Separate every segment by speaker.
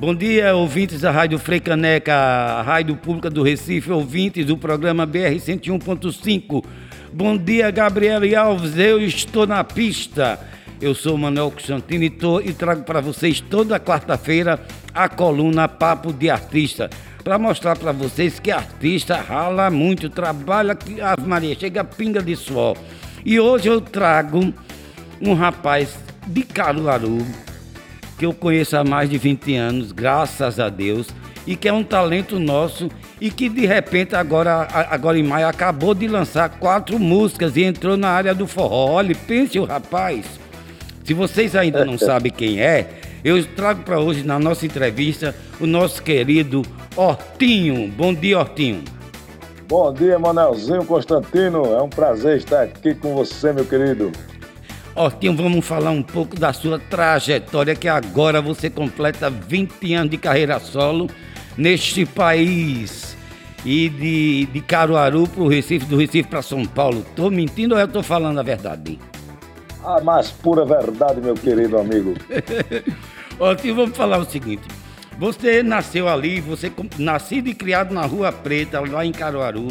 Speaker 1: Bom dia, ouvintes da Rádio Freicaneca, a Rádio Pública do Recife, ouvintes do programa BR 101.5. Bom dia, Gabriel Alves, eu estou na pista. Eu sou Manuel Constantino e, e trago para vocês toda quarta-feira a coluna Papo de Artista, para mostrar para vocês que artista rala muito, trabalha, que a Maria chega pinga de suor. E hoje eu trago um rapaz de Caruaru, que eu conheço há mais de 20 anos, graças a Deus, e que é um talento nosso e que de repente agora, agora em maio acabou de lançar quatro músicas e entrou na área do forró. Olha, pense o rapaz. Se vocês ainda não sabem quem é, eu trago para hoje na nossa entrevista o nosso querido Hortinho. Bom dia, Hortinho.
Speaker 2: Bom dia, Manelzinho Constantino. É um prazer estar aqui com você, meu querido.
Speaker 1: Hortinho, vamos falar um pouco da sua trajetória, que agora você completa 20 anos de carreira solo neste país. E de, de Caruaru para o Recife, do Recife para São Paulo. Estou mentindo ou eu estou falando a verdade?
Speaker 2: A mais pura verdade, meu querido amigo.
Speaker 1: Hortinho, vamos falar o seguinte. Você nasceu ali, você nascido e criado na Rua Preta, lá em Caruaru.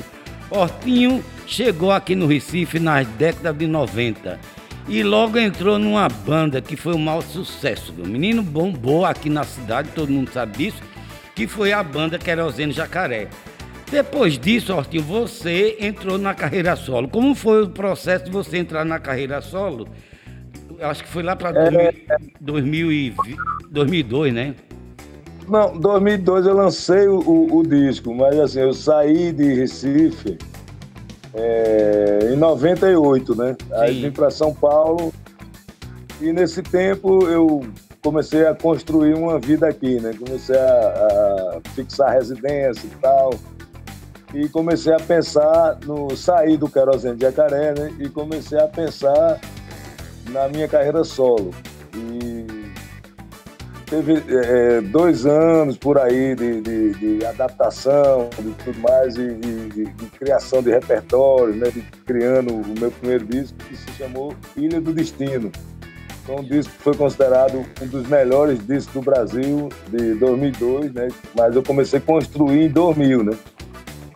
Speaker 1: Hortinho chegou aqui no Recife nas décadas de 90 e logo entrou numa banda que foi um maior sucesso. O menino bombou aqui na cidade, todo mundo sabe disso, que foi a banda Querosene Jacaré. Depois disso, Hortinho, você entrou na carreira solo. Como foi o processo de você entrar na carreira solo? Acho que foi lá para é... 2002, né?
Speaker 2: Não, 2002 eu lancei o, o, o disco, mas assim, eu saí de Recife é, em 98, né? Sim. Aí vim para São Paulo e nesse tempo eu comecei a construir uma vida aqui, né? Comecei a, a fixar residência e tal. E comecei a pensar no sair do querosene de Jacaré, né? E comecei a pensar na minha carreira solo. E teve é, dois anos por aí de, de, de, adaptação, de tudo mais, e de, de, criação de repertório, né, de criando o meu primeiro disco, que se chamou Ilha do Destino. Então, um disco que foi considerado um dos melhores discos do Brasil de 2002, né, mas eu comecei a construir em 2000, né.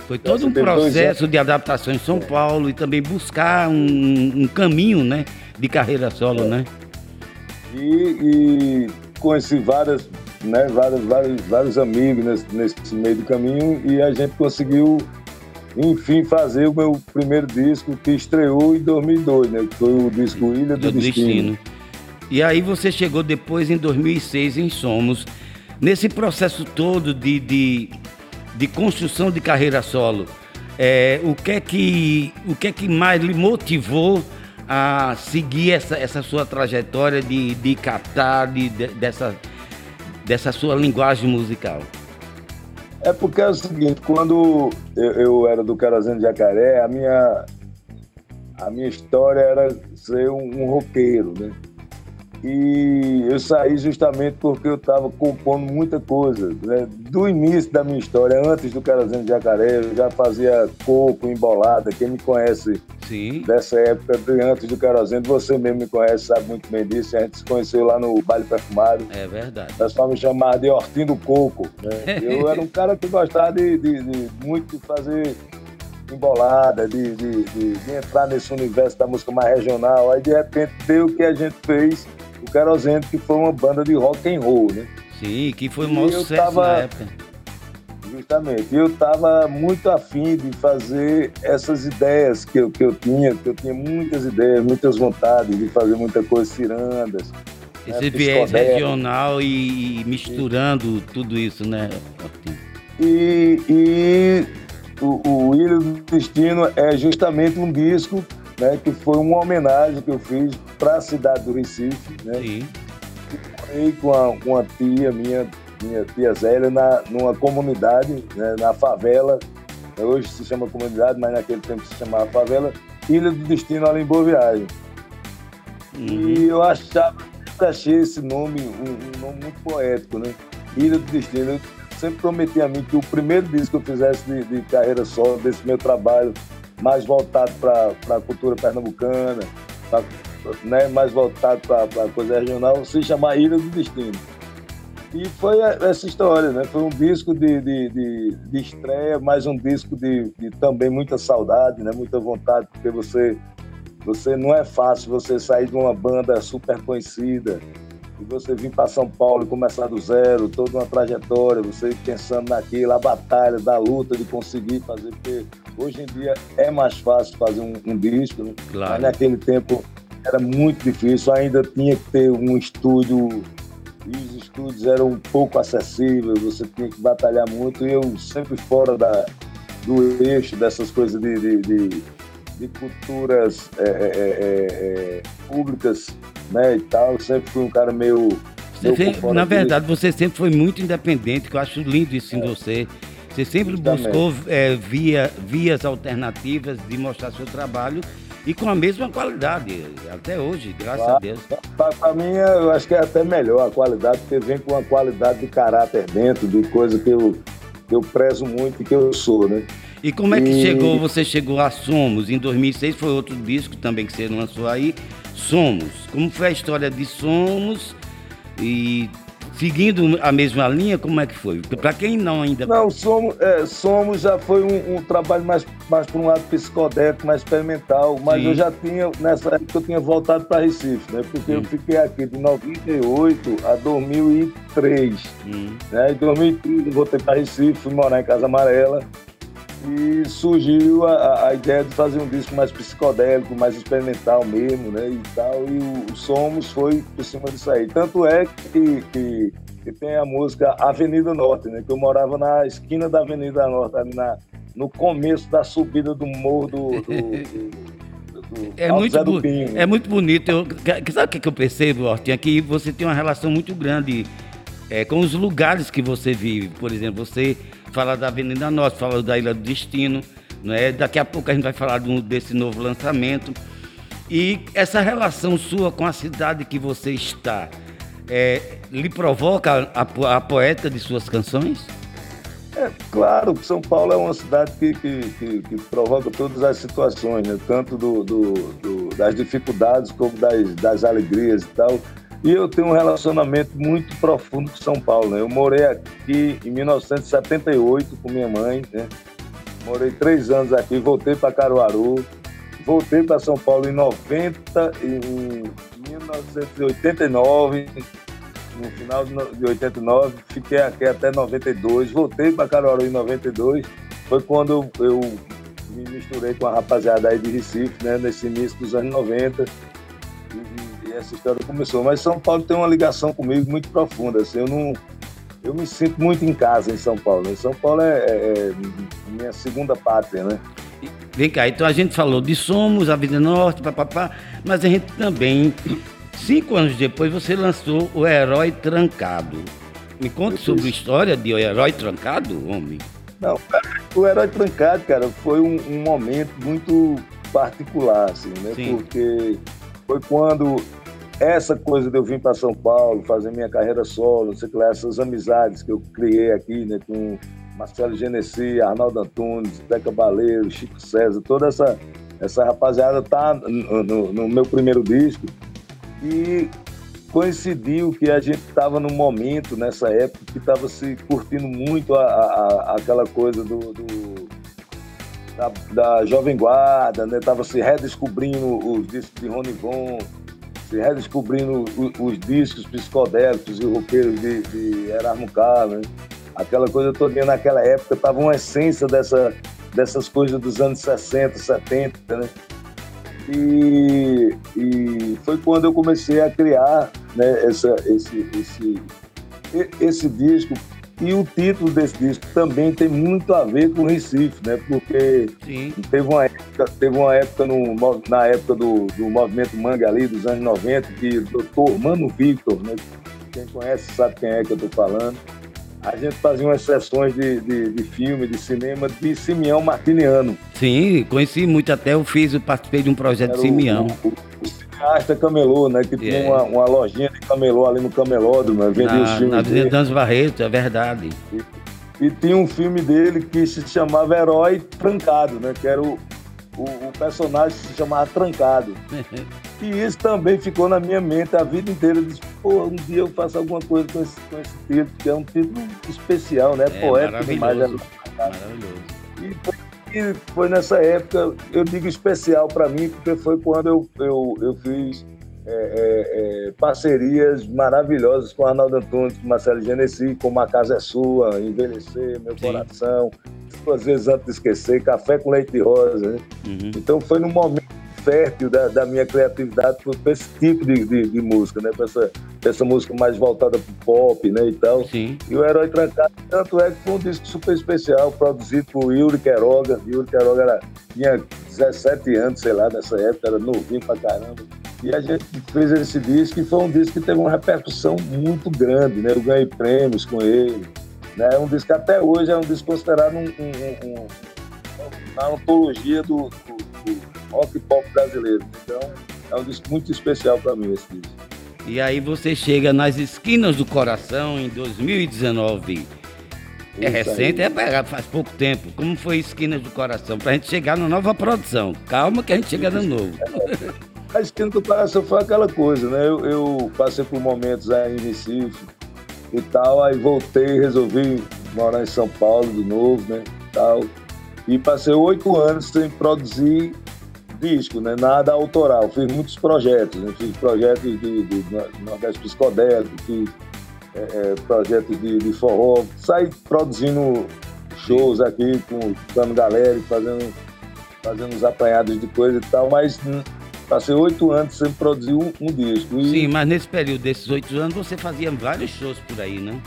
Speaker 1: Foi todo um processo de adaptação em São Paulo e também buscar um, um caminho, né, de carreira solo, né?
Speaker 2: E, e conheci várias, né, vários, vários, vários amigos nesse, nesse meio do caminho e a gente conseguiu, enfim, fazer o meu primeiro disco que estreou em 2002, né? Que foi o disco Ilha do, do Destino. Destino.
Speaker 1: E aí você chegou depois em 2006 em Somos. Nesse processo todo de, de, de construção de carreira solo, é, o, que é que, o que é que mais lhe motivou a seguir essa, essa sua trajetória de, de captar de, de, dessa, dessa sua linguagem musical?
Speaker 2: É porque é o seguinte, quando eu, eu era do Carazão de Jacaré, a minha, a minha história era ser um, um roqueiro, né? E eu saí justamente porque eu estava compondo muita coisa. Né? Do início da minha história, antes do Carazão de Jacaré, eu já fazia coco, embolada. Quem me conhece Sim. dessa época, de antes do Querosene, você mesmo me conhece, sabe muito bem disso. A gente se conheceu lá no Baile Perfumado.
Speaker 1: É verdade.
Speaker 2: O pessoal me chamava de Hortinho do Coco. Né? Eu era um cara que gostava de, de, de muito de fazer embolada, de, de, de, de, entrar nesse universo da música mais regional. Aí, de repente, deu o que a gente fez o Querosene, que foi uma banda de rock and roll, né?
Speaker 1: Sim, que foi um maior sucesso tava, na época.
Speaker 2: Justamente. Eu estava muito afim de fazer essas ideias que eu, que eu tinha, que eu tinha muitas ideias, muitas vontades de fazer muita coisa, cirandas.
Speaker 1: Né, Esse né, viés regional e, e misturando e, tudo isso, né?
Speaker 2: E, e o, o Ilha do Destino é justamente um disco né, que foi uma homenagem que eu fiz para a cidade do Recife. Né? Sim. E com uma, uma tia minha, minha tia Zélia, na, numa comunidade, né, na favela. Hoje se chama comunidade, mas naquele tempo se chamava favela. Ilha do Destino ali em Boa Viagem. Uhum. E eu achava, sempre achei esse nome um, um, nome muito poético, né? Ilha do Destino. Eu sempre prometi a mim que o primeiro disco que eu fizesse de, de carreira solo, desse meu trabalho, mais voltado para a cultura pernambucana, pra, né, mais voltado para a coisa regional, se chamar Ilha do Destino. E foi essa história, né? Foi um disco de, de, de, de estreia, mais um disco de, de, também muita saudade, né? Muita vontade, porque você, você não é fácil você sair de uma banda super conhecida e você vir para São Paulo e começar do zero, toda uma trajetória, você pensando naquilo, a batalha, da luta de conseguir fazer, porque hoje em dia é mais fácil fazer um, um disco, né? Claro. mas naquele tempo era muito difícil, ainda tinha que ter um estúdio e os estúdios eram um pouco acessíveis, você tinha que batalhar muito, e eu sempre fora da, do eixo dessas coisas de, de, de, de culturas é, é, é, é públicas né, e tal, sempre fui um cara meio...
Speaker 1: meio na verdade, você sempre foi muito independente, que eu acho lindo isso em é. você. Você sempre Justamente. buscou é, via, vias alternativas de mostrar seu trabalho e com a mesma qualidade, até hoje, graças a Deus.
Speaker 2: Para mim, eu acho que é até melhor a qualidade, porque vem com uma qualidade de caráter dentro, de coisa que eu, que eu prezo muito e que eu sou, né?
Speaker 1: E como é que e... chegou, você chegou a Somos? Em 2006 foi outro disco também que você lançou aí, Somos. Como foi a história de Somos e seguindo a mesma linha, como é que foi? Para quem não ainda.
Speaker 2: Não, somos, é, somos já foi um, um, trabalho mais, mais para um lado psicodélico, mais experimental, mas Sim. eu já tinha, nessa época eu tinha voltado para Recife, né? Porque Sim. eu fiquei aqui de 98 a 2003. Hum. Né? Em 2003 eu voltei para Recife, fui morar em Casa Amarela e surgiu a, a, ideia de fazer um disco mais psicodélico, mais experimental mesmo, né, e tal, e o, o Somos foi por cima disso aí. Tanto é que, que, que, tem a música Avenida Norte, né, que eu morava na esquina da Avenida Norte, ali na, no começo da subida do morro do... do,
Speaker 1: é, muito é muito bonito. Eu, sabe o que eu percebo, Hortinha? Que você tem uma relação muito grande é, com os lugares que você vive. Por exemplo, você fala da Avenida Norte, fala da Ilha do Destino, não é? Daqui a pouco a gente vai falar desse novo lançamento. E essa relação sua com a cidade que você está, é, lhe provoca a, a, poeta de suas canções?
Speaker 2: É claro São Paulo é uma cidade que, que, que, que provoca todas as situações, né? tanto do, do, do, das dificuldades como das, das alegrias e tal. E eu tenho um relacionamento muito profundo com São Paulo. Né? Eu morei aqui em 1978 com minha mãe. Né? Morei três anos aqui, voltei para Caruaru. Voltei para São Paulo em 90, em 1989, no final de 89, fiquei aqui até 92, voltei para Caruaru em 92, foi quando eu, me misturei com a rapaziada aí de Recife, né, nesse início dos anos 90, essa história começou. Mas São Paulo tem uma ligação comigo muito profunda. Assim, eu não, eu me sinto muito em casa em São Paulo. Em São Paulo é, é, é minha segunda pátria, né?
Speaker 1: Vem cá, então a gente falou de Somos, a Vida Norte, papapá, mas a gente também, cinco anos depois, você lançou O Herói Trancado. Me conta sobre a história de O Herói Trancado, homem.
Speaker 2: Não, o Herói Trancado, cara, foi um, um momento muito particular, assim, né? Sim. Porque foi quando essa coisa de eu vir para São Paulo, fazer minha carreira solo, sei lá, essas amizades que eu criei aqui, né, com Marcelo Genesi, Arnaldo Antunes, Teca Baleiro, Chico César, toda essa, essa rapaziada tá no, no, no meu primeiro disco. E coincidiu que a gente estava num momento, nessa época, que estava se curtindo muito a, a, aquela coisa do, do da, da, Jovem Guarda, né? Tava se redescobrindo os discos de Rony Von, redescobrindo os, os discos psicodélicos e roqueiros de, de Erasmo Carlos, né? Aquela coisa toda naquela época tava uma essência dessa, dessas coisas dos anos 60, 70, né? E, e foi quando eu comecei a criar né, essa, esse, esse, esse disco e o título desse disco também tem muito a ver com Recife, né? Porque Sim. teve uma época, teve uma época no, na época do, do movimento manga ali, dos anos 90, que o doutor Mano Victor, né? Quem conhece sabe quem é que eu tô falando. A gente fazia umas sessões de, de, de filme, de cinema, de Simeão Martiniano.
Speaker 1: Sim, conheci muito até, eu fiz, eu participei de um projeto Era de Simeão. O, o,
Speaker 2: cineasta camelô, né? Que tinha uma, uma, lojinha de camelô ali no camelódromo, né? vendia os filmes
Speaker 1: Na Avenida Danzo Barreto, é verdade.
Speaker 2: E, e, tinha um filme dele que se chamava Herói Trancado, né? Que era o, o, o personagem que se chamava Trancado. E isso também ficou na minha mente a vida inteira. Eu disse, pô, um dia eu faço alguma coisa com esse, com esse título, que é um título especial, né?
Speaker 1: É, Poético demais. Né?
Speaker 2: Maravilhoso. E foi, e foi nessa época, eu digo especial para mim, porque foi quando eu, eu, eu fiz é, é, é, parcerias maravilhosas com Arnaldo Antunes, com Marcelo Genesi, como A Casa é Sua, Envelhecer, Meu Sim. Coração, duas vezes antes de esquecer, Café com Leite de Rosa. Né? Uhum. Então foi num momento fértil da, da minha criatividade para esse tipo de, de, de música, né? Para essa, essa música mais voltada para o pop, né? E tal.
Speaker 1: Sim.
Speaker 2: E o Herói Trancado, tanto é que foi um disco super especial, produzido por Yuri Queiroga. Yuri Queiroga era, tinha 17 anos, sei lá, nessa época, era novinho pra caramba. E a gente fez esse disco e foi um disco que teve uma repercussão muito grande, né? Eu ganhei prêmios com ele. Né? É um disco que até hoje é um disco considerado um, um, um, uma antologia do, do, do rock pop brasileiro. Então, é um disco muito especial para mim esse disco.
Speaker 1: E aí você chega nas esquinas do coração em 2019. É recente, aí. é faz pouco tempo. Como foi Esquinas do Coração? Pra gente chegar na nova produção. Calma que a gente chega no novo.
Speaker 2: A Esquina do Coração foi aquela coisa, né? Eu, eu passei por momentos aí em Recife e tal, aí voltei, resolvi morar em São Paulo de novo, né? Tal. E passei oito anos sem produzir disco, né? nada autoral. Fiz muitos projetos, né? fiz projetos de, de, de Nordeste Psicodélico, fiz é, é, projetos de, de forró, saí produzindo shows aqui com Dano Galera, fazendo, fazendo uns apanhados de coisa e tal, mas hum, passei oito anos sem produzir um, um disco.
Speaker 1: E... Sim, mas nesse período desses oito anos você fazia vários shows por aí, né?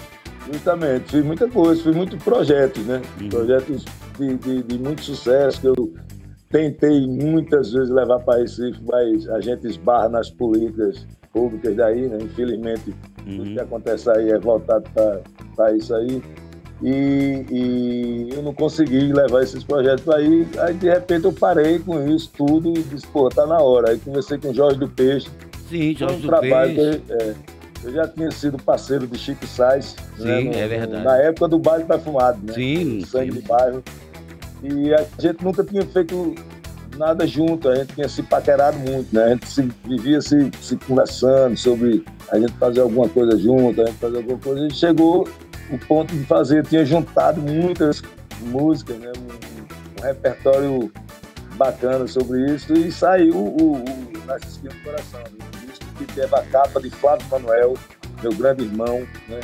Speaker 2: Justamente, fiz muita coisa, fiz muitos projetos, né? Uhum. Projetos de, de, de, muito sucesso que eu tentei muitas vezes levar para Recife, mas a gente esbarra nas políticas públicas daí, né? Infelizmente, uhum. o que acontece aí é voltado para isso aí. E, e, eu não consegui levar esses projetos para aí. Aí, de repente, eu parei com isso tudo e disse, pô, tá na hora. Aí conversei com o Jorge do Peixe.
Speaker 1: Sim, Jorge um do trabalho Peixe.
Speaker 2: Que, é, eu já tinha sido parceiro de Chico Sainz.
Speaker 1: Sim, né, no, é verdade.
Speaker 2: Na época do baile perfumado, né?
Speaker 1: Sim.
Speaker 2: Sangue sim. de bairro. E a gente nunca tinha feito nada junto, a gente tinha se paquerado muito, né? A gente se, vivia se, se conversando sobre a gente fazer alguma coisa junto, a gente fazer alguma coisa. E chegou o ponto de fazer, tinha juntado muitas músicas, né? Um, um repertório bacana sobre isso e saiu o, o Nasce Esquina do Coração, né? um disco que teve a capa de Flávio Manuel, meu grande irmão, né?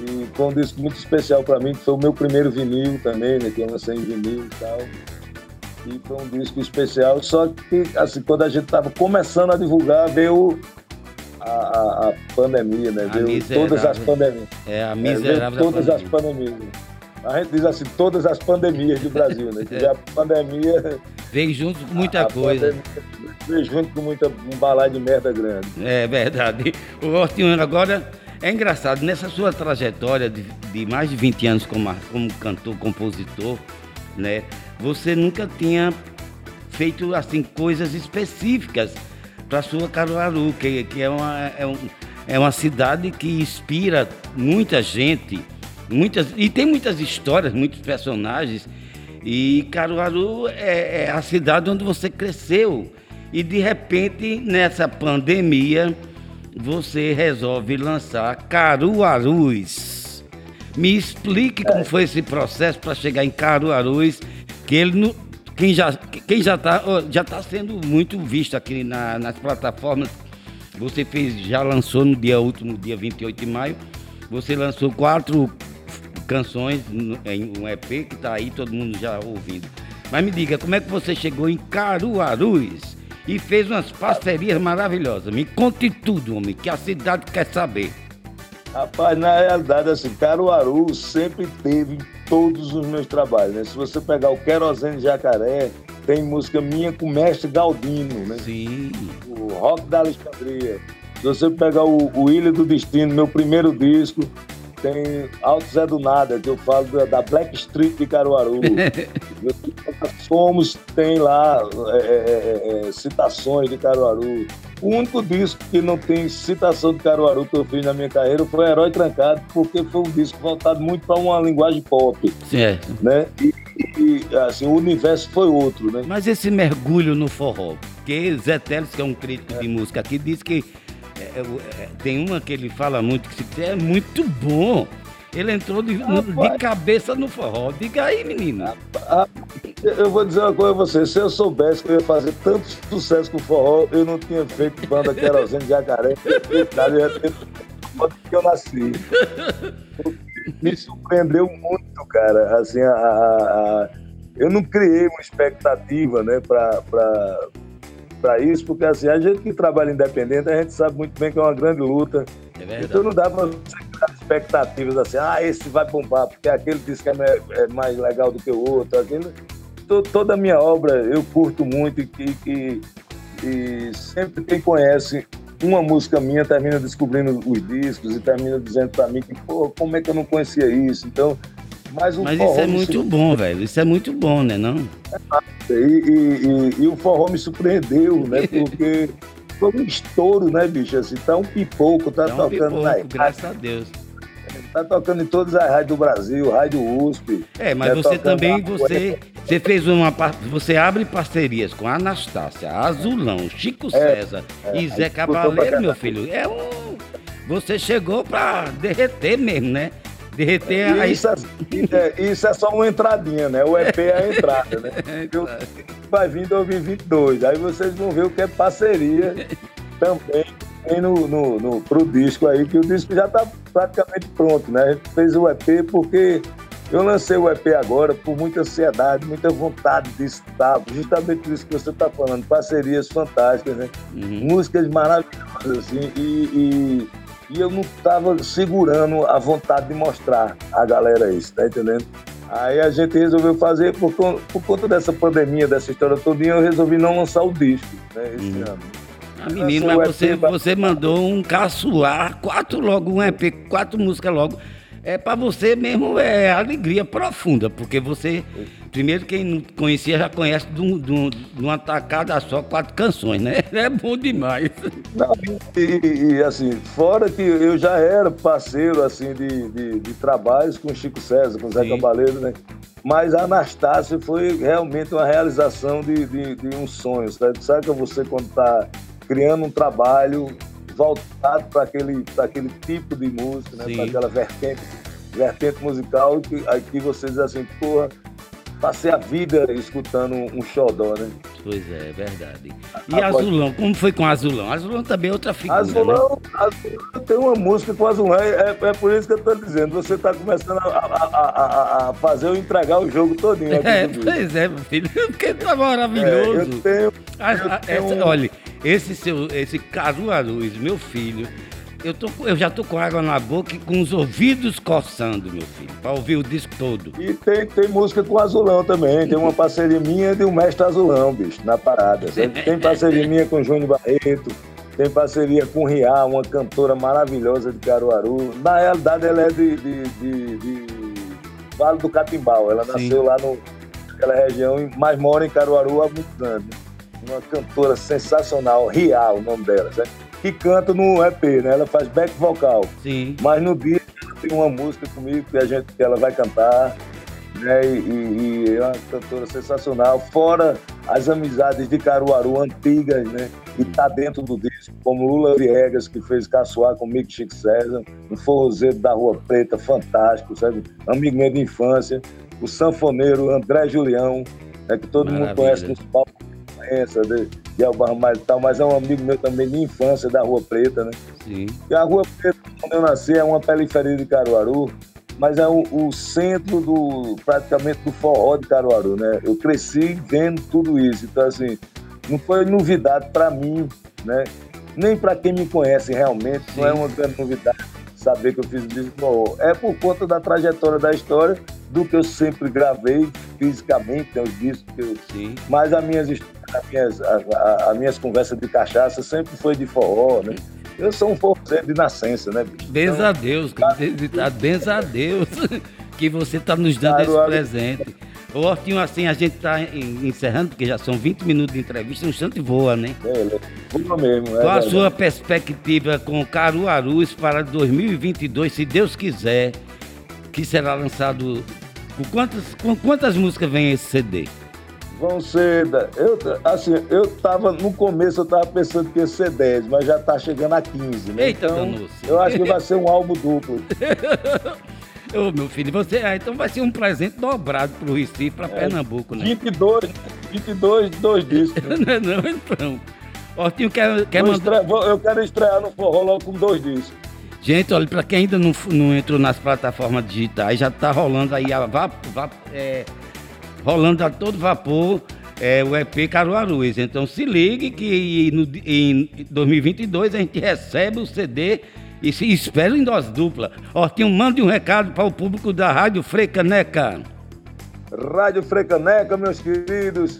Speaker 2: E foi um disco muito especial para mim, que foi o meu primeiro vinil também, né? Que eu lancei em vinil e tal. E foi um disco especial, só que, assim, quando a gente estava começando a divulgar, veio a, a, a pandemia, né? A veio todas as pandemias.
Speaker 1: É, a miserável é,
Speaker 2: todas as pandemias. A gente diz assim, todas as pandemias do Brasil, né? Que é. a pandemia...
Speaker 1: Veio junto com muita coisa. Pandemia,
Speaker 2: veio junto com muita, um balai de merda grande.
Speaker 1: É verdade. O Hortiano agora é engraçado, nessa sua trajetória de, de mais de 20 anos como, como cantor, compositor, né? Você nunca tinha feito assim coisas específicas para sua Caruaru, que, que é, uma, é, um, é uma cidade que inspira muita gente, muitas e tem muitas histórias, muitos personagens. E Caruaru é, é a cidade onde você cresceu. E de repente, nessa pandemia, você resolve lançar Caruarus. Me explique como foi esse processo para chegar em Caruarus, que ele quem já quem já está já tá sendo muito visto aqui na, nas plataformas. Você fez já lançou no dia último dia 28 de maio. Você lançou quatro canções em um EP que está aí todo mundo já ouvindo. Mas me diga, como é que você chegou em Caruarus? E fez umas parcerias maravilhosas. Me conte tudo, homem, que a cidade quer saber.
Speaker 2: Rapaz, na realidade, assim, Caruaru sempre teve em todos os meus trabalhos, né? Se você pegar o Querosene Jacaré, tem música minha com o Mestre Galdino, né?
Speaker 1: Sim.
Speaker 2: O Rock da Alexandria. Se você pegar o, o Ilha do Destino, meu primeiro disco, tem Alto Zé do Nada, que eu falo da, da Black Street de Caruaru. Somos tem lá é é, é, é, citações de Caruaru. O único disco que não tem citação de Caruaru que eu fiz na minha carreira foi Herói Trancado, porque foi um disco voltado muito para uma linguagem pop.
Speaker 1: Certo.
Speaker 2: Né? E, e, assim, o universo foi outro, né?
Speaker 1: Mas esse mergulho no forró, porque Zé Teles, que é um crítico é. de música aqui, diz que é, é, é, tem uma que ele fala muito, que é muito bom. Ele entrou de, de, cabeça no forró. Diga aí, menino.
Speaker 2: Eu vou dizer uma coisa a você. Se eu soubesse que eu ia fazer tanto sucesso com o forró, eu não tinha feito banda querosene de jacaré. Que eu nasci. Me surpreendeu muito, cara. Assim, a, a, a, eu não criei uma expectativa, né, para para isso, porque assim, a gente que trabalha independente, a gente sabe muito bem que é uma grande luta. É então não dá para criar expectativas assim, ah, esse vai bombar, porque aquele diz que é, é mais legal do que o outro. Aquele... Toda a minha obra eu curto muito e, e, e sempre quem conhece uma música minha termina descobrindo os discos e termina dizendo para mim que, pô, como é que eu não conhecia isso? Então,
Speaker 1: mas, mas isso é muito bom, velho. Isso é muito bom, né? Não?
Speaker 2: E, e, e, e o forró me surpreendeu, né? Porque foi um estouro, né, bicho? Assim, tá um pipoco, tá, tá um tocando pipoco,
Speaker 1: na graças a Deus.
Speaker 2: Tá tocando em todas as rádios do Brasil, rádio USP.
Speaker 1: É, mas né, você também, você, você fez uma você abre parcerias com Anastácia, Azulão, Chico é, César é, e Zé Cabaleiro, meu filho. É um. Você chegou pra derreter mesmo, né? Derreter
Speaker 2: a. Isso é, isso é só uma entradinha, né? O EP é a entrada, né? vai vir 2022. Aí vocês vão ver o que é parceria também no, no, no, pro disco aí, que o disco já está praticamente pronto, né? A gente fez o EP porque eu lancei o EP agora por muita ansiedade, muita vontade de estar, justamente por isso que você está falando, parcerias fantásticas, né? Uhum. Músicas maravilhosas, assim, e, e e eu não estava segurando a vontade de mostrar a galera isso, tá entendendo? Aí a gente resolveu fazer, por, por conta dessa pandemia, dessa história toda, eu resolvi não lançar o disco né, esse uhum. ano.
Speaker 1: Ah, menino, mas você, você mandou um caçoar, quatro logo, um EP, quatro músicas logo é para você mesmo é alegria profunda, porque você, primeiro quem não conhecia já conhece de, um, de, um, de uma tacada só quatro canções, né? É bom demais.
Speaker 2: Não, e, e, assim, fora que eu já era parceiro assim de, de, de trabalhos com Chico César, com Zé Sim. Cabaleiro, né? Mas a Anastácio foi realmente uma realização de, de, de um sonho, sabe? Sabe que você quando está criando um trabalho voltado para aquele, aquele tipo de música, né? para aquela vertente, vertente musical que aqui você diz assim, porra, passei a vida escutando um xodó, né?
Speaker 1: Pois é, é verdade. E ah, Azulão, como foi com Azulão? Azulão também é outra figura,
Speaker 2: Azulão,
Speaker 1: né?
Speaker 2: Azulão tem uma música com Azulão, é, é por isso que eu estou dizendo, você está começando a, a, a, a, fazer eu entregar o jogo todinho.
Speaker 1: É, pois é, meu filho, porque tá maravilhoso. É, eu tenho, eu tenho essa. Olha, esse seu, esse Caruaruz, meu filho, eu, tô, eu já tô com água na boca e com os ouvidos coçando, meu filho, para ouvir o disco todo.
Speaker 2: E tem, tem música com Azulão também. Tem uma parceria minha de um mestre Azulão, bicho, na parada. Tem parceria minha com Júnior Barreto. Tem parceria com Ria, uma cantora maravilhosa de Caruaru. Na realidade, ela é de, de, de, de Vale do Catimbau. Ela Sim. nasceu lá no, naquela região, mas mora em Caruaru há muitos anos. Uma cantora sensacional, Ria, o nome dela, certo? que canta no EP, né? Ela faz back vocal.
Speaker 1: Sim.
Speaker 2: Mas no dia tem uma música comigo que a gente que ela vai cantar, né? E, e, e é uma cantora sensacional. Fora as amizades de Caruaru antigas, né? E tá dentro do disco, como Lula Viegas, que fez Caçoar comigo, Chico César, um forrozeiro da Rua Preta, fantástico, sabe? Amigo meu de infância. O sanfoneiro André Julião, né? que todo Maravilha. mundo conhece nos palcos de, de Albarra e tal, mas é um amigo meu também de infância da Rua Preta, né?
Speaker 1: Sim.
Speaker 2: E a Rua Preta, onde eu nasci, é uma periferia de Caruaru, mas é o, o, centro do praticamente do forró de Caruaru, né? Eu cresci vendo tudo isso, então assim, não foi novidade para mim, né? Nem para quem me conhece realmente, Sim. não é uma grande novidade saber que eu fiz o disco forró. É por conta da trajetória da história, do que eu sempre gravei fisicamente, né, os discos que eu... Sim. Mas as minhas histórias as minhas, a, a, a, minhas conversas de cachaça sempre foi de forró, né? Eu sou um forrozeiro de nascença, né, bicho?
Speaker 1: Benza então, a Deus, tá, benza a Deus que você está nos dando esse presente. Ô, Hortinho, assim, a gente está encerrando, porque já são 20 minutos de entrevista, um instante voa, né?
Speaker 2: É, voa mesmo.
Speaker 1: É Qual a sua perspectiva com Caruarus para 2022, se Deus quiser, que será lançado Com quantas, com quantas músicas vem esse CD?
Speaker 2: Vão ser. Eu, assim, eu tava. No começo eu tava pensando que ia ser 10, mas já tá chegando a 15. Né?
Speaker 1: Eita,
Speaker 2: então, Eu acho que vai ser um álbum duplo.
Speaker 1: Ô, meu filho, você. Ah, então vai ser um presente dobrado pro Recife, pra é, Pernambuco, né?
Speaker 2: 22, 22, dois discos.
Speaker 1: não, não, então. Ortinho quer, quer
Speaker 2: mandar. eu quero estrear no forró logo com dois discos.
Speaker 1: Gente, olha, para quem ainda não, não entrou nas plataformas digitais, já tá rolando aí a vap, vap, é, rolando a todo vapor é, o EP Caruaruz. Então se ligue que no, em 2022 a gente recebe o CD e se espera em dose dupla. Ortinho, mande um recado para o público da Rádio Frecaneca.
Speaker 2: Rádio Frecaneca, meus queridos,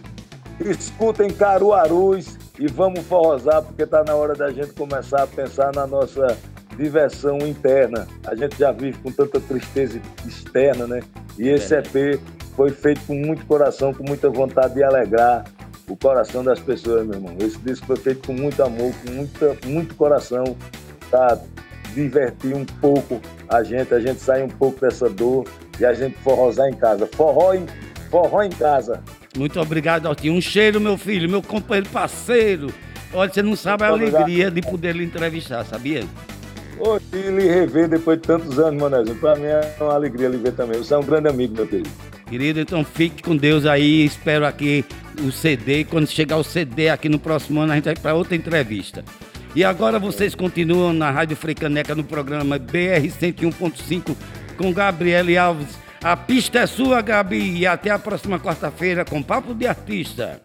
Speaker 2: escutem Caruaruz e vamos forrosar, porque está na hora da gente começar a pensar na nossa diversão interna. A gente já vive com tanta tristeza externa, né? E esse é. EP foi feito com muito coração, com muita vontade de alegrar o coração das pessoas, meu irmão. Esse disco foi feito com muito amor, com muita, muito coração, para divertir um pouco a gente, a gente sair um pouco dessa dor e a gente forrosar em casa. Forró em, forró em casa.
Speaker 1: Muito obrigado, Altinho. Um cheiro, meu filho, meu companheiro parceiro. Olha, você não sabe a alegria de poder lhe entrevistar, sabia?
Speaker 2: Hoje lhe rever depois de tantos anos, Manézinho. Para mim é uma alegria lhe ver também. Você é um grande amigo, meu querido.
Speaker 1: Querido, então fique com Deus aí. Espero aqui o CD. Quando chegar o CD aqui no próximo ano, a gente vai para outra entrevista. E agora vocês continuam na Rádio Frecaneca no programa BR 101.5 com Gabriele Alves a pista é sua, Gabi, e até a próxima quarta-feira com Papo de Artista.